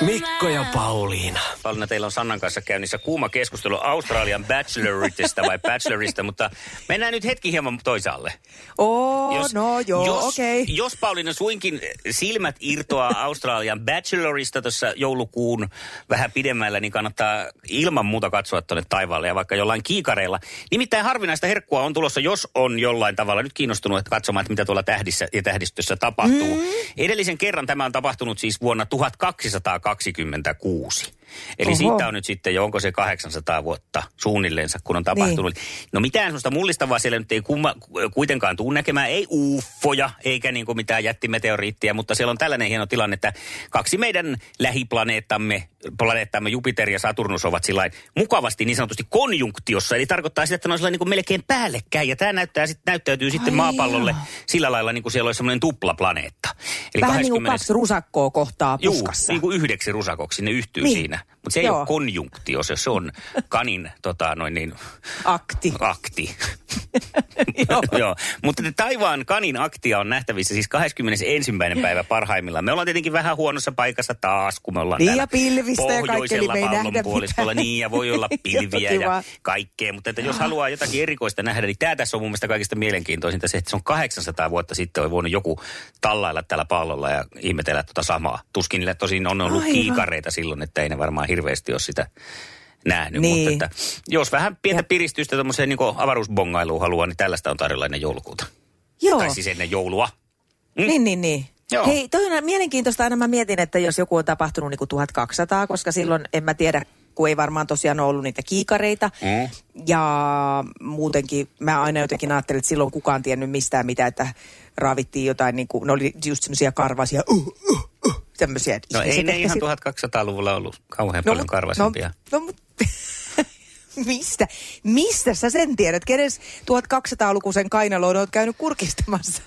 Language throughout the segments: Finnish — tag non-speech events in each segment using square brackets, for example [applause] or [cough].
Mikko ja Pauliina. Pauliina, teillä on Sannan kanssa käynnissä kuuma keskustelu Australian bacheloritista vai bachelorista, mutta mennään nyt hetki hieman toisaalle. Oo, no joo, jos, okei. Okay. Jos Pauliina suinkin silmät irtoaa Australian bachelorista tuossa joulukuun vähän pidemmällä, niin kannattaa ilman muuta katsoa tuonne taivaalle ja vaikka jollain kiikareilla. Nimittäin harvinaista herkkua on tulossa, jos on jollain tavalla nyt kiinnostunut että katsomaan, että mitä tuolla tähdissä ja tähdistössä tapahtuu. Mm. Edellisen kerran tämä on tapahtunut siis vuonna 1200 26. Eli Oho. siitä on nyt sitten jo, onko se 800 vuotta suunnilleensa, kun on tapahtunut. Niin. No mitään sellaista mullistavaa siellä nyt ei kumma, kuitenkaan tule näkemään, ei uffoja eikä niin kuin mitään jättimeteoriittia, mutta siellä on tällainen hieno tilanne, että kaksi meidän lähiplaneettamme, planeettamme Jupiter ja Saturnus ovat sillä mukavasti niin sanotusti konjunktiossa, eli tarkoittaa sitä, että ne on niin kuin melkein päällekkäin, ja tämä näyttää, sit, näyttäytyy Ai sitten maapallolle joo. sillä lailla niin kuin siellä olisi semmoinen tuplaplaneetta. Eli Vähän 20... niin kuin kaksi rusakkoa kohtaa puskassa. Juu, niin kuin yhdeksi rusakoksi, ne yhtyy niin. siinä. Mutta se ei Joo. ole konjunktio, se, se on kanin tota, noin niin, akti. akti. [laughs] Joo. Joo. Mutta taivaan kanin aktia on nähtävissä siis 21. päivä parhaimmillaan. Me ollaan tietenkin vähän huonossa paikassa taas, kun me ollaan niin ja pilvistä ja kaikkea, me ei puoliskolla. Niin ja voi olla [laughs] pilviä ja kaikkea. Mutta että jos haluaa jotakin erikoista nähdä, niin tämä tässä on mun mielestä kaikista mielenkiintoisinta se, että se on 800 vuotta sitten on voinut joku tallailla tällä pallolla ja ihmetellä tuota samaa. Tuskin tosin on ollut Aivan. kiikareita silloin, että ei ne varmaan hirveästi ole sitä nähnyt. Niin. Mutta että, jos vähän pientä ja. piristystä tuommoiseen niin avaruusbongailuun haluaa, niin tällaista on tarjolla ennen joulukuuta. Joo. Tai siis ennen joulua. Mm? Niin, niin, niin. Joo. Hei, toi on mielenkiintoista. Aina mä mietin, että jos joku on tapahtunut niin kuin 1200, koska silloin en mä tiedä, kun ei varmaan tosiaan ollut niitä kiikareita. Mm. Ja muutenkin mä aina jotenkin ajattelin, että silloin kukaan tiennyt mistään mitä, että raavittiin jotain, niin kuin, ne oli just semmoisia karvasia, uh, uh, tämmöisiä. No ei ne ihan 1200-luvulla ollut kauhean no, paljon karvasimpia. No, no, [laughs] Mistä? Mistä sä sen tiedät? Kenes 1200-lukuisen kainaloon oot käynyt kurkistamassa?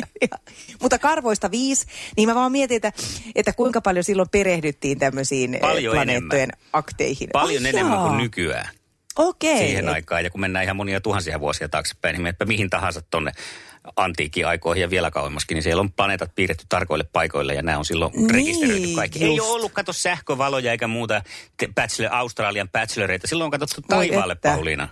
[laughs] Mutta karvoista viisi, niin mä vaan mietin, että, että kuinka paljon silloin perehdyttiin tämmöisiin eh, paljon planeettojen enemmän. akteihin. Paljon oh, enemmän jaa. kuin nykyään. Okei. Okay. Siihen aikaan. Ja kun mennään ihan monia tuhansia vuosia taaksepäin, niin mihin tahansa tonne antiikin aikoihin ja vielä kauemmaskin, niin siellä on planeetat piirretty tarkoille paikoille ja nämä on silloin niin, rekisteröity kaikki. Just. Ei ole ollut kato sähkövaloja eikä muuta bachelor, Australian bacheloreita. Silloin on katsottu taivaalle. Pauliina.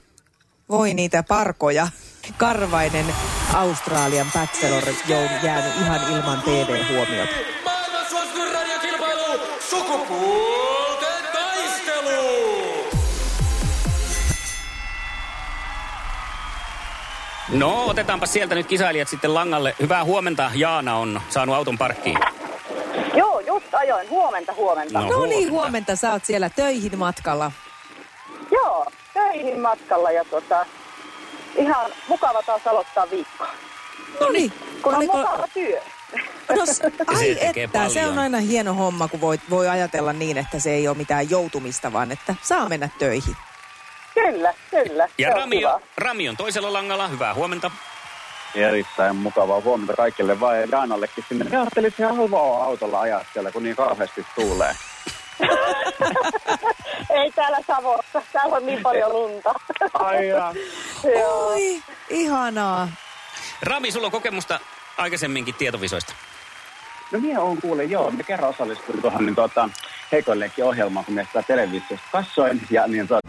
Voi niitä parkoja. Karvainen Australian bachelor on jäänyt ihan ilman TV-huomiota. Maailman suosituin radiokilpailu! Sukupuolten No, otetaanpa sieltä nyt kisailijat sitten langalle. Hyvää huomenta. Jaana on saanut auton parkkiin. Joo, just ajoin. Huomenta, huomenta. No, no niin, huomenta. Sä oot siellä töihin matkalla. Joo, töihin matkalla ja tota, ihan mukava taas aloittaa viikkoa. No niin. Kun on Oliko... mukava työ. No, [laughs] ai se että, paljon. se on aina hieno homma, kun voi, voi ajatella niin, että se ei ole mitään joutumista, vaan että saa mennä töihin. Kyllä, kyllä. Ja Rami, on, Rami on toisella langalla. Hyvää huomenta. Erittäin mukavaa huomenta kaikille vaan ja Jaanallekin sinne. Ja ajattelin, että halvaa autolla ajaa siellä, kun niin kauheasti tuulee. [laughs] Ei täällä Savossa. Täällä on niin paljon lunta. [laughs] Ai Oi, ihanaa. Rami, sulla on kokemusta aikaisemminkin tietovisoista. No minä on kuule, joo. Me kerran osallistuin tuohon niin, tuota, heikoillekin ohjelmaan, kun me sitä televisiosta kassoin. Ja niin, tuota,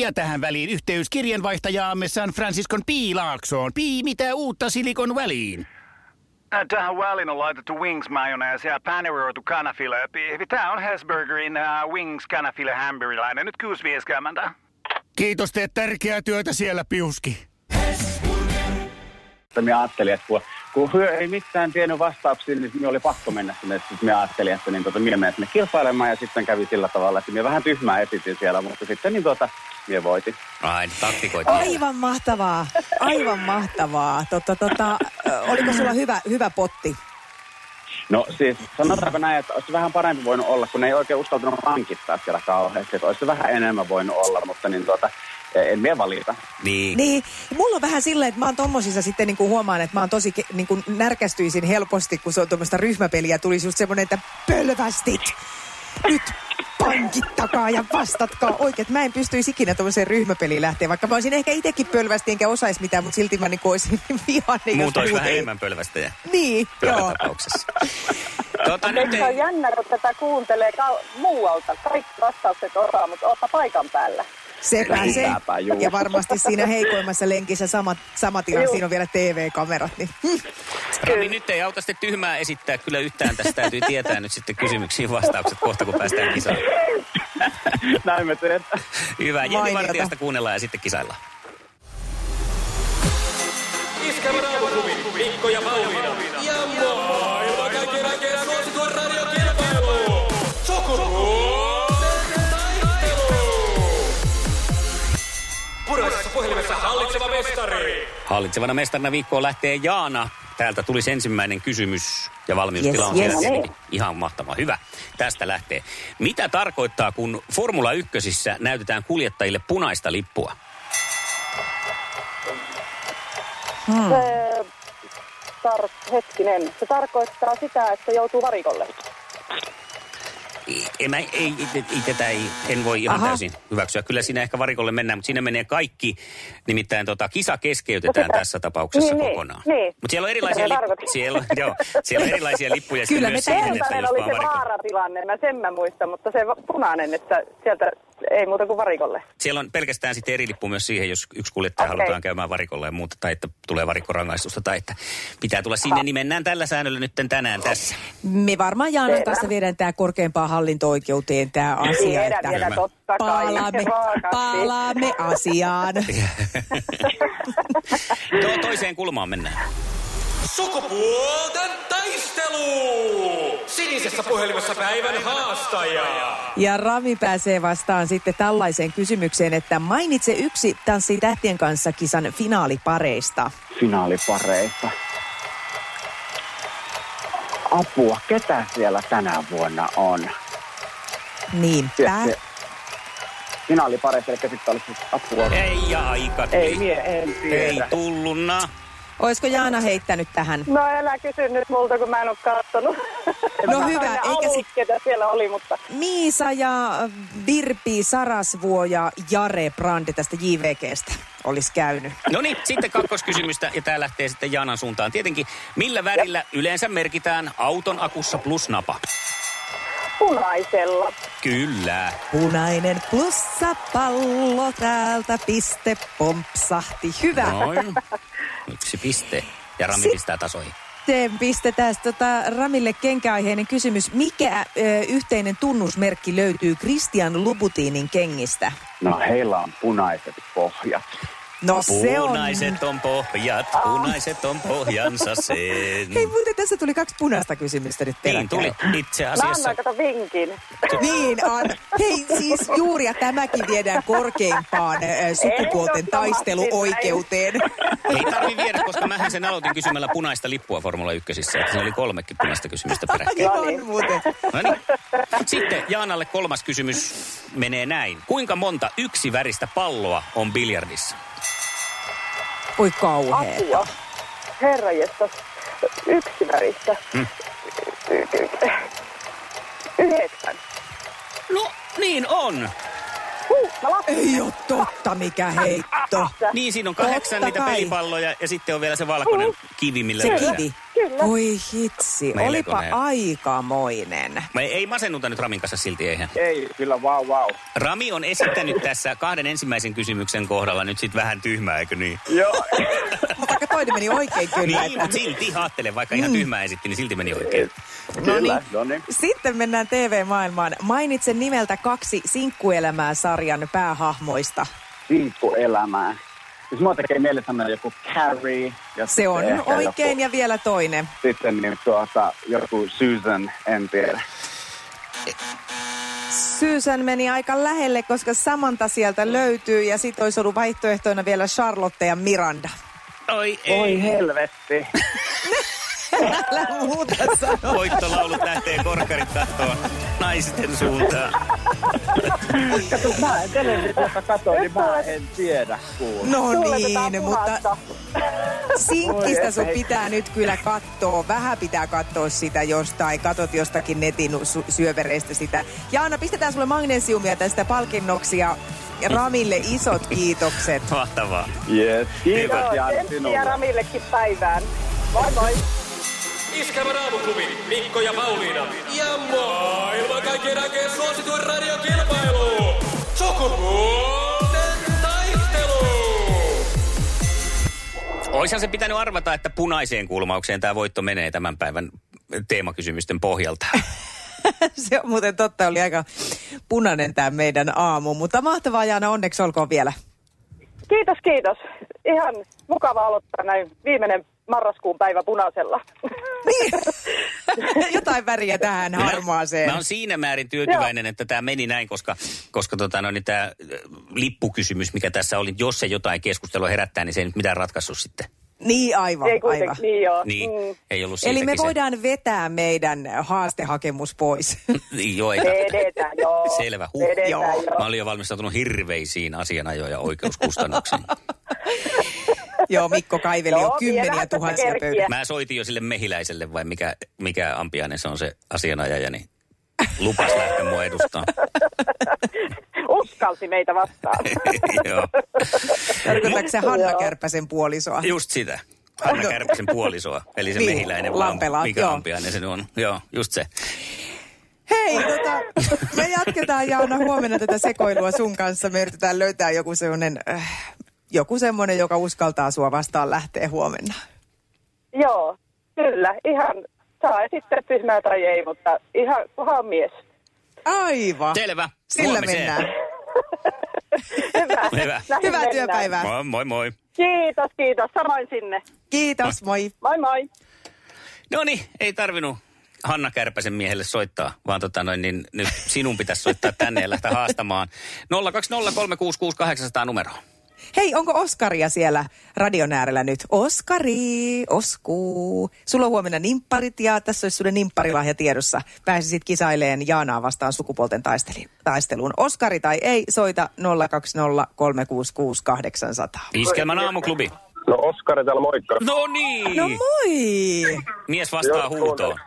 ja tähän väliin yhteys kirjanvaihtajaamme San Franciscon Piilaaksoon. Pii, mitä uutta Silikon väliin? Tähän väliin on laitettu wings mayonnaise ja paneroitu kanafila. Tämä on Hesburgerin uh, wings kanafila hamburilainen. Nyt kuusi vieskäämäntä. Kiitos, teet tärkeää työtä siellä, Piuski. Minä ajattelin, että kun, kun hyö ei mitään tiennyt vastauksia, niin minä oli pakko mennä sinne. Sitten minä ajattelin, että niin, tuota, minä menen sinne kilpailemaan ja sitten kävi sillä tavalla, että minä vähän tyhmää esitin siellä, mutta sitten niin tuota, minä voitin. Ai, taktikoit. Aivan mahtavaa, aivan mahtavaa. Totta, tota, oliko sulla hyvä, hyvä potti? No siis sanotaanko näin, että olisi vähän parempi voinut olla, kun ne ei oikein uskaltanut hankittaa siellä kauheasti. Että olisi vähän enemmän voinut olla, mutta niin tuota, en minä valita. Niin. Niin. Mulla on vähän silleen, että mä oon tommosissa sitten niin kuin huomaan, että mä oon tosi niin kuin närkästyisin helposti, kun se on tuommoista ryhmäpeliä. Tulisi just semmoinen, että pölvästit! Nyt pankittakaa ja vastatkaa oikein. Mä en pystyisi ikinä tuollaiseen ryhmäpeliin lähteä, vaikka mä olisin ehkä itsekin pölvästi enkä osaisi mitään, mutta silti mä niin olisin [laughs] vihainen. Muut olisi vähän enemmän pölvästäjä. Niin, joo. tapauksessa. Tuota, nyt ei... on jännä, kun tätä kuuntelee ka- muualta. Kaikki vastaukset osaa, mutta oota paikan päällä. Sepä se. Ja varmasti siinä heikoimmassa lenkissä sama, sama tila, siinä on vielä TV-kamerat. Niin. Rami, nyt ei auta sitten tyhmää esittää kyllä yhtään. Tästä täytyy tietää nyt sitten kysymyksiin vastaukset kohta, kun päästään kisaan. [laughs] Näin me teet. Hyvä. Jenni Vartijasta kuunnellaan ja sitten kisaillaan. Iskävä Mikko ja Pauliina. Ja maailman puhelimessa hallitseva mestari. Hallitsevana mestarina viikkoon lähtee Jaana. Täältä tulisi ensimmäinen kysymys ja valmiustila on Yes, siellä. yes. Ihan mahtava. Hyvä. Tästä lähtee. Mitä tarkoittaa, kun Formula 1 näytetään kuljettajille punaista lippua? Se, tar- hetkinen, se tarkoittaa sitä, että joutuu varikolle. Ei, en, mä, ei, ei, ei, tätä ei, en voi ihan Aha. täysin hyväksyä. Kyllä siinä ehkä varikolle mennään, mutta siinä menee kaikki. Nimittäin tota, kisa keskeytetään No sitä- tässä tapauksessa niin, kokonaan. niin. Mutta siellä on erilaisia, tarkoitin. siellä, joo, siellä on erilaisia lippuja Kyllä myös siihen, että jos oli se varikolle. vaaratilanne, mä sen mä muistan, mutta se punainen, että sieltä ei muuta kuin varikolle. Siellä on pelkästään sitten eri lippu myös siihen, jos yksi kuljettaja Okei. halutaan käymään varikolla ja muuta, tai että tulee varikkorangaistusta, tai että pitää tulla sinne, niin mennään tällä säännöllä nyt tänään tässä. Me varmaan Jaanan kanssa viedään tämä korkeimpaan hallinto-oikeuteen tämä asia. Viedään että vielä totta kai. palaamme, [laughs] asiaan. [laughs] Tuo toiseen kulmaan mennään. Sukupuolten taistelu. Sinisessä puhelimessa päivän haastaja. Ja Rami pääsee vastaan sitten tällaiseen kysymykseen, että mainitse yksi Tanssii tähtien kanssa kisan finaalipareista. Finaalipareista. Apua, ketä siellä tänä vuonna on? Niinpä. Se- Finaalipareista, eli sitten olisi apua. Ei ja aika tuli. Ei, mie en tiedä. Ei tulluna. Olisiko Jaana heittänyt tähän? No älä kysy nyt multa, kun mä en ole kattonut. [laughs] No Mä hyvä, eikä alut, si- ketä siellä oli, mutta Miisa ja Virpi Sarasvuo ja Jare Brandi tästä JVGstä olisi käynyt. No niin, sitten kakkoskysymystä ja tämä lähtee sitten Jaanan suuntaan. Tietenkin, millä värillä yleensä merkitään auton akussa plus napa? punaisella. Kyllä. Punainen plussa pallo täältä piste pompsahti. Hyvä. Noin. [laughs] Yksi piste. Ja Rami Sit- pistää tasoihin. Sitten pistetään tota Ramille kenkäaiheinen kysymys. Mikä ö, yhteinen tunnusmerkki löytyy Christian Lubutinin kengistä? No heillä on punaiset pohjat. No se on... Punaiset on pohjat, punaiset on pohjansa sen. Hei muuten tässä tuli kaksi punaista kysymystä nyt Niin tuli itse Mä asiassa. annan kato vinkin. Niin on. Hei siis juuri ja tämäkin viedään korkeimpaan äh, sukupuolten taisteluoikeuteen. Ei tarvi viedä, koska mähän sen aloitin kysymällä punaista lippua Formula 1. Että se oli kolmekin punaista kysymystä peräkkäin. on muuten. No niin. Sitten Jaanalle kolmas kysymys menee näin. Kuinka monta yksi väristä palloa on biljardissa? Voi kauhea. Apua. Herranjestas. Yksi väristä. Hmm. Yhdeksän. No, niin on. Huh. Ei ole totta mikä heitto. Niin, siinä on kahdeksan Totta niitä kai. pelipalloja ja sitten on vielä se valkoinen kivi, millä Se lyödään. kivi. Kyllä. Voi hitsi, olipa Melkoinen. aikamoinen. Me ei masennuta nyt Ramin kanssa silti, eihän. Ei, kyllä wow wow. Rami on esittänyt tässä kahden ensimmäisen kysymyksen kohdalla nyt sitten vähän tyhmää, eikö niin? Joo. Vaikka toinen meni oikein kyllä. Niin, mutta silti ajattele, vaikka ihan tyhmää esitti, niin silti meni oikein. No niin. no niin. Sitten mennään TV-maailmaan. Mainitsen nimeltä kaksi Sinkkuelämää-sarjan päähahmoista. Sinkkuelämää. Siis mua tekee mieli sanoa joku Carrie. Ja Se on oikein Joku, ja vielä toinen. sitten niin tuota, joku Susan, en tiedä. Susan meni aika lähelle, koska Samantha sieltä löytyy ja sitten olisi ollut vaihtoehtoina vielä Charlotte ja Miranda. Oi ei. Oi helvetti. [laughs] Älä muuta sano. Voittolaulut lähtee korkkarit tahtoon naisten suuntaan. Kato, mä en televisiosta katso, niin mä en tiedä kuule. No niin, mutta sinkkistä sun pitää nyt kyllä katsoa. Vähän pitää katsoa sitä jostain. Katot jostakin netin su- syövereistä sitä. Jaana, pistetään sulle magnesiumia tästä palkinnoksia. Ja Ramille isot kiitokset. Mahtavaa. Yes, kiitos Hyvä. Jaan Tsemppiä sinulle. Ramillekin päivään. Moi moi. Iskävä raamuklubi, Mikko ja Pauliina. Ja maailman kaikkien aikeen suosituen radiokilpailu. Sukupuolten taistelu. Oishan se pitänyt arvata, että punaiseen kulmaukseen tämä voitto menee tämän päivän teemakysymysten pohjalta. [laughs] Se on muuten totta, oli aika punainen tämä meidän aamu. Mutta mahtavaa Jaana, onneksi olkoon vielä. Kiitos, kiitos. Ihan mukava aloittaa näin viimeinen marraskuun päivä punaisella. Niin. [laughs] Jotain väriä tähän harmaaseen. Mä oon siinä määrin tyytyväinen, että tämä meni näin, koska, koska tota, no, niin tämä lippukysymys, mikä tässä oli, jos se jotain keskustelua herättää, niin se ei nyt mitään ratkaissut sitten. Niin aivan, Ei aivan. niin joo. Niin, Mm. ei ollut Eli me voidaan vetää meidän haastehakemus pois. [laughs] Niin, Joo, ei. Vedetään, joo. Selvä. Huh. Vedetään, Joo. joo. Mä olin jo valmistautunut hirveisiin asianajo- ja oikeuskustannuksiin. [laughs] Joo, Mikko kaiveli jo kymmeniä tuhansia pöydällä. Mä soitin jo sille mehiläiselle, vai mikä, mikä ampiainen se on se asianajaja, niin lupas lähteä mua edustaa. [laughs] Uskalsi meitä vastaan. [laughs] Joo. Tarkoitatko se Hanna Kärpäsen puolisoa? Just sitä. Hanna Kärpäsen puolisoa, eli se Niin, mehiläinen, Lampela, mikä joo. ampiainen se on. Joo, just se. Hei, tota, me jatketaan Jaana huomenna tätä sekoilua sun kanssa. Me yritetään löytää joku semmoinen, äh, joku semmoinen, joka uskaltaa sua vastaan lähteä huomenna. joo, kyllä. Ihan saa esittää tyhmää tai ei, mutta ihan kunhan mies. Aivan. Selvä. Sillä Huomiseen. mennään. [laughs] Hyvä. Hyvä. Hyvää mennään. työpäivää. Moi, moi, moi. Kiitos, kiitos. Samoin sinne. Kiitos, moi. Moi moi. No niin, ei tarvinnut Hanna Kärpäsen miehelle soittaa, vaan tota noin, niin nyt sinun pitäisi soittaa tänne ja lähteä haastamaan. [laughs] 020366800 numeroa. Hei, onko Oskaria siellä radion äärellä nyt? Oskari, Osku. Sulla on huomenna nimpparit ja tässä olisi sulle nimpparilahja tiedossa. Pääsisit kisaileen Jaanaa vastaan sukupuolten taisteluun. Oskari tai ei, soita 020 366 800. Iskelmän aamuklubi. No Oskari täällä moikka. No niin! No moi! Mies vastaa huutoon.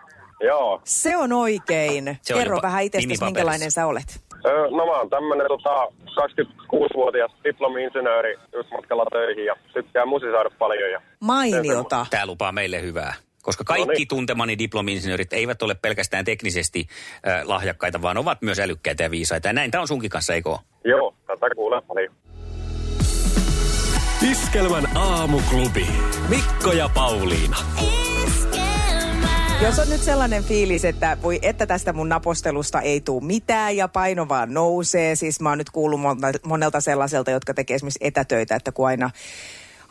Joo. Se on oikein. Se on Kerro vähän itsestäsi, minkälainen sä olet. No mä oon tämmönen tota, 26-vuotias diplomi-insinööri just matkalla töihin ja tykkää musisaada paljon. Ja Mainiota. Tämä lupaa meille hyvää. Koska kaikki No niin. tuntemani diplomi-insinöörit eivät ole pelkästään teknisesti äh, lahjakkaita, vaan ovat myös älykkäitä ja viisaita. Ja näin tämä on sunkin kanssa, eikö? Joo, tätä kuulen paljon. Iskelmän aamuklubi. Mikko ja Pauliina. Jos on nyt sellainen fiilis, että voi että tästä mun napostelusta ei tule mitään ja paino vaan nousee. Siis mä oon nyt kuullut monelta sellaiselta, jotka tekee esimerkiksi etätöitä, että kun aina,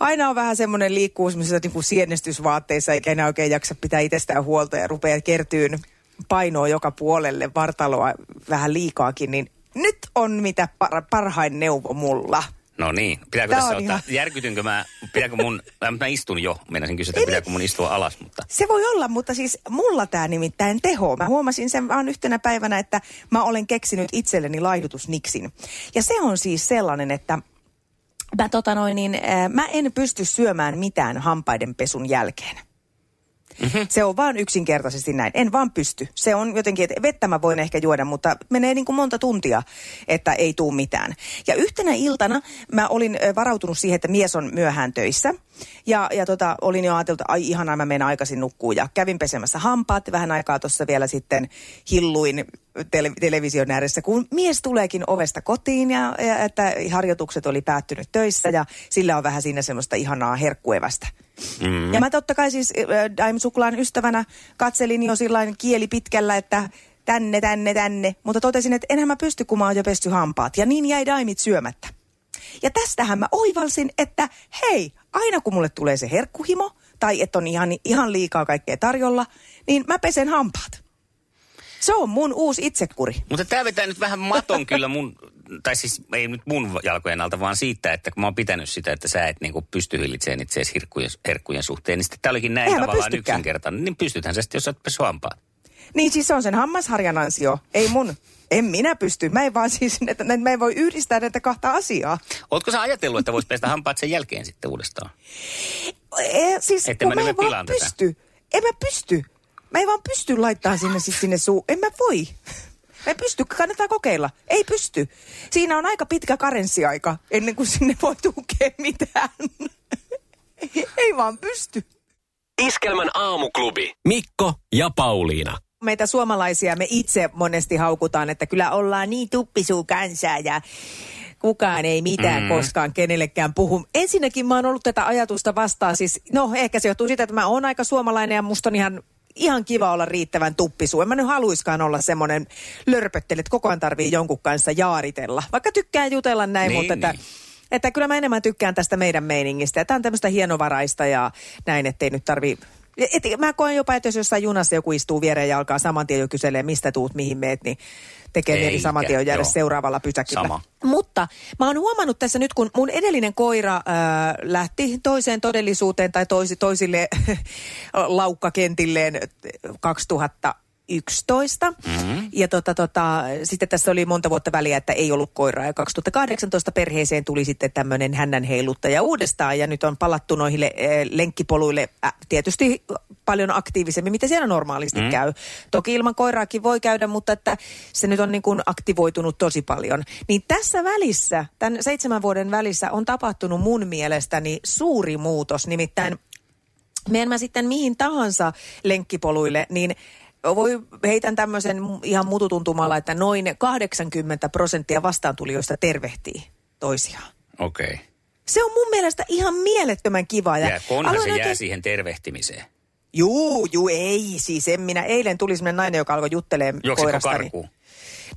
aina on vähän semmoinen liikkuu semmoisissa niin kuin sienestysvaatteissa eikä enää oikein jaksa pitää itsestään huolta ja rupeaa kertyyn painoa joka puolelle, vartaloa vähän liikaakin, niin nyt on mitä par- parhain neuvo mulla. No niin. Pitääkö Tää tässä on ottaa, ihan- järkytynkö mä, pitääkö mun, äh, mä istun jo, meinasin kysyä, että pitääkö mun istua alas, mutta Se voi olla, mutta siis mulla tämä nimittäin teho. Mä huomasin sen vaan yhtenä päivänä, että mä olen keksinyt itselleni laihdutusniksin. Ja se on siis sellainen, että mä, tota noin, niin, äh, mä en pysty syömään mitään hampaiden pesun jälkeen. Mm-hmm. Se on vaan yksinkertaisesti näin. En vaan pysty. Se on jotenkin, että vettä mä voin ehkä juoda, mutta menee niin kuin monta tuntia, että ei tuu mitään. Ja yhtenä iltana mä olin varautunut siihen, että mies on myöhään töissä. Ja, ja tota, olin jo ajatellut, että ai ihanaa, mä menen aikaisin nukkuu. Ja kävin pesemässä hampaat vähän aikaa tuossa vielä sitten hilluin tele- television ääressä, kun mies tuleekin ovesta kotiin ja, ja että harjoitukset oli päättynyt töissä ja sillä on vähän siinä semmoista ihanaa herkkuevästä. Mm. Ja mä totta kai siis äh, Daim Suklaan ystävänä katselin jo sillain kieli pitkällä, että tänne, tänne, tänne. Mutta totesin, että enhän mä pysty, kun mä oon jo pesty hampaat. Ja niin jäi Daimit syömättä. Ja tästähän mä oivalsin, että hei, aina kun mulle tulee se herkkuhimo, tai että on ihan, ihan liikaa kaikkea tarjolla, niin mä pesen hampaat. Se on mun uusi itsekuri. Mutta tämä vetää nyt vähän maton kyllä mun, tai siis ei nyt mun jalkojen alta, vaan siitä, että kun mä oon pitänyt sitä, että sä et niinku pysty hillitsemään itseäsi herkkujen, herkkujen suhteen, niin sitten tämä olikin näin Eihän tavallaan yksinkertainen. Niin pystythän sä sitten, jos sä oot hampaat. Niin siis se on sen hammasharjan ansio, ei mun. En minä pysty. Mä en vaan siis, että mä en voi yhdistää näitä kahta asiaa. Ootko sä ajatellut, että vois pestä hampaat sen jälkeen sitten uudestaan? E, siis Ette kun mä en vaan pysty. En mä pysty. Mä en vaan pysty laittamaan sinne, siis sinne suu. En mä voi. Mä en pysty, kannattaa kokeilla. Ei pysty. Siinä on aika pitkä karenssiaika ennen kuin sinne voi tukea mitään. [laughs] Ei vaan pysty. Iskelmän aamuklubi. Mikko ja Pauliina meitä suomalaisia me itse monesti haukutaan, että kyllä ollaan niin tuppisuu kansaa ja kukaan ei mitään mm. koskaan kenellekään puhu. Ensinnäkin mä oon ollut tätä ajatusta vastaan, siis no ehkä se johtuu siitä, että mä oon aika suomalainen ja musta on ihan ihan kiva olla riittävän tuppisu. En mä nyt haluiskaan olla semmoinen lörpöttely, että koko ajan tarvii jonkun kanssa jaaritella. Vaikka tykkään jutella näin, niin, mutta niin. että, että kyllä mä enemmän tykkään tästä meidän meiningistä. Tämä on tämmöistä hienovaraista ja näin, ettei nyt tarvii et, mä koen jopa, että jos jossain junassa joku istuu viereen ja alkaa saman tien jo kyselee, mistä tuut, mihin meet, niin tekee mieli saman tien jäädä joo. seuraavalla pysäkillä. Sama. Mutta mä oon huomannut tässä nyt, kun mun edellinen koira äh, lähti toiseen todellisuuteen tai toisi, toisille [laughs] laukkakentilleen 2000 11. Mm-hmm. Ja tota, tota, sitten tässä oli monta vuotta väliä, että ei ollut koiraa. Ja 2018 perheeseen tuli sitten tämmöinen hännän heiluttaja uudestaan. Ja nyt on palattu noihin äh, lenkkipoluille äh, tietysti paljon aktiivisemmin, mitä siellä normaalisti mm. käy. Toki ilman koiraakin voi käydä, mutta että se nyt on niin kuin aktivoitunut tosi paljon. Niin tässä välissä, tämän seitsemän vuoden välissä on tapahtunut mun mielestäni suuri muutos. Nimittäin menen mä sitten mihin tahansa lenkkipoluille, niin voi heitän tämmöisen ihan mututuntumalla, että noin 80 prosenttia vastaantulijoista tervehtii toisiaan. Okei. Okay. Se on mun mielestä ihan mielettömän kiva. Ja, ja kunhan se jää oikein... siihen tervehtimiseen. Juu, juu, ei. Siis en minä. Eilen tuli semmoinen nainen, joka alkoi juttelemaan koirastani. karkuun?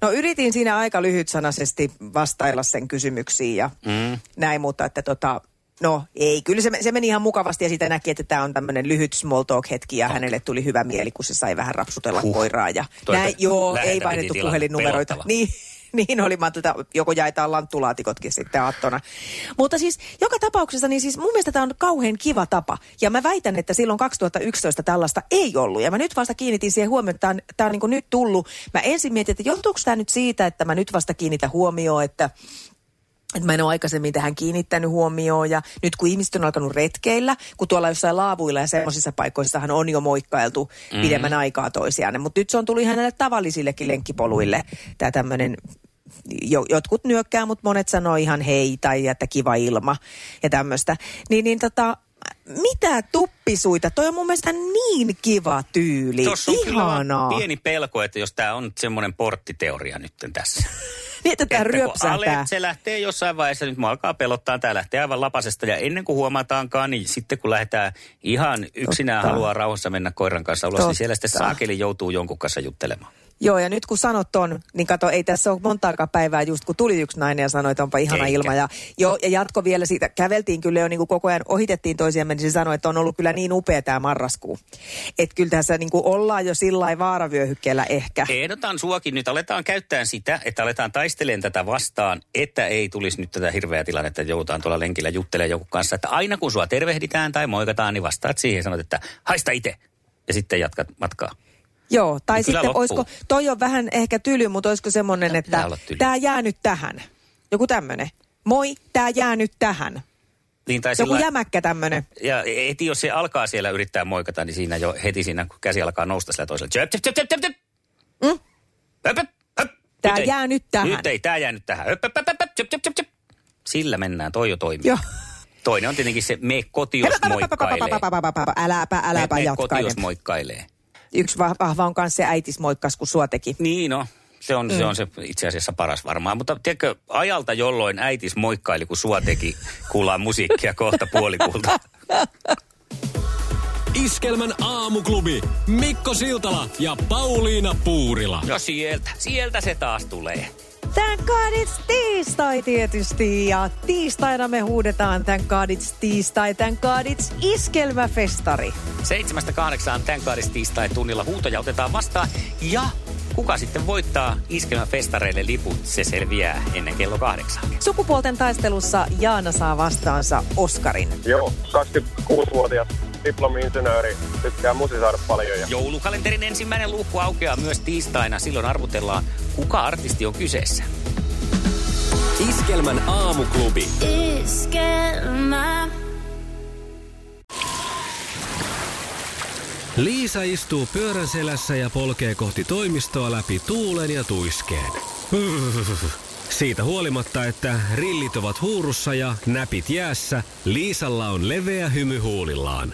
No yritin siinä aika lyhytsanaisesti vastailla sen kysymyksiin ja mm. näin, mutta että tota, No ei, kyllä se, se meni ihan mukavasti ja siitä näki, että tämä on tämmöinen lyhyt small talk hetki ja okay. hänelle tuli hyvä mieli, kun se sai vähän rapsutella huh. koiraa. Ja näin, joo, ei vaihdettu puhelinnumeroita. Niin, [laughs] niin oli, mä että joko jaetaan lanttulaatikotkin sitten aattona. Mutta siis joka tapauksessa, niin siis mun mielestä tämä on kauhean kiva tapa. Ja mä väitän, että silloin 2011 tällaista ei ollut. Ja mä nyt vasta kiinnitin siihen huomioon, että tämä on, tää on niin nyt tullut. Mä ensin mietin, että johtuuko tämä nyt siitä, että mä nyt vasta kiinnitän huomioon, että että mä en ole aikaisemmin tähän kiinnittänyt huomioon ja nyt kun ihmiset on alkanut retkeillä, kun tuolla jossain laavuilla ja semmoisissa paikoissahan on jo moikkailtu mm. pidemmän aikaa toisiaan, mutta nyt se on tullut ihan näille tavallisillekin lenkkipoluille tämä tämmöinen jo, jotkut nyökkää, mutta monet sanoo ihan hei tai että kiva ilma ja tämmöistä. Niin, niin tota, mitä tuppisuita? Toi on mun mielestä niin kiva tyyli. Tuossa on Ihanaa. pieni pelko, että jos tämä on semmoinen porttiteoria nyt tässä. [laughs] niin, että tämä ryöpsähtää. se lähtee jossain vaiheessa, nyt mua alkaa pelottaa, tämä lähtee aivan lapasesta. Ja ennen kuin huomataankaan, niin sitten kun lähdetään ihan yksinään Totta. haluaa rauhassa mennä koiran kanssa ulos, Totta. niin siellä sitten saakeli joutuu jonkun kanssa juttelemaan. Joo, ja nyt kun sanot ton, niin kato, ei tässä ole montaakaan päivää just kun tuli yksi nainen ja sanoi, että onpa ihana Eikä. ilma. Ja, jo, ja jatko vielä siitä, käveltiin kyllä jo niin kuin koko ajan, ohitettiin toisiamme, niin se sanoi, että on ollut kyllä niin upea tämä marraskuu. Että kyllä tässä niin kuin ollaan jo sillä vaaravyöhykkeellä ehkä. Ehdotan suokin nyt, aletaan käyttää sitä, että aletaan taistelemaan tätä vastaan, että ei tulisi nyt tätä hirveää tilannetta, että joudutaan tuolla lenkillä juttelemaan joku kanssa. Että aina kun sua tervehditään tai moikataan, niin vastaat siihen ja sanot, että haista itse. Ja sitten jatkat matkaa. Joo, tai niin sitten olisiko, toi on vähän ehkä tyly, mutta olisiko semmoinen, että tämä jää nyt tähän. Joku tämmöinen. Moi, tämä jää nyt tähän. Niin, tai Joku sillä- jämäkkä tämmönen. Ja heti jos se alkaa siellä yrittää moikata, niin siinä jo heti siinä, kun käsi alkaa nousta sillä toisella. Tjöp, tjöp, tjöp, tjöp, tjöp. Mm? Höp, höp, höp. Tää Nyt ei. jää nyt tähän. Nyt ei, tää jää nyt tähän. Höp, höp, höp, höp, tjöp, tjöp, tjöp, tjöp. Sillä mennään, toi jo toimii. Joo. Toinen on tietenkin se me koti, jos moikkailee. Äläpä, äläpä Me, me jatkaa. koti, jos moikkailee. Yksi vah- vahva on kanssa se äitis moikkas, kun sua teki. Niin no, se on, Mm. se on se itse asiassa paras varmaan. Mutta tiedätkö, ajalta jolloin äitis moikkaili, kun sua teki, kuullaan musiikkia kohta puolikulta. [laughs] Iskelmän aamuklubi. Mikko Siltala ja Pauliina Puurila. No sieltä, sieltä se taas tulee. Thank God it's tiistai tietysti ja tiistaina me huudetaan Thank God it's tiistai, Thank God it's iskelmäfestari. Seitsemästä kahdeksaan tämän kaadis tiistai tunnilla huutoja otetaan vastaan. Ja kuka sitten voittaa iskelmän festareille liput, se selviää ennen kello kahdeksan. Sukupuolten taistelussa Jaana saa vastaansa Oskarin. Joo, 26-vuotias diplomi-insinööri, tykkää musisaada paljon. Ja... Joulukalenterin ensimmäinen luukku aukeaa myös tiistaina. Silloin arvutellaan, kuka artisti on kyseessä. Iskelmän aamuklubi. Iskelmä. Liisa istuu pyörän selässä ja polkee kohti toimistoa läpi tuulen ja tuiskeen. Siitä huolimatta, että rillit ovat huurussa ja näpit jäässä, Liisalla on leveä hymy huulillaan.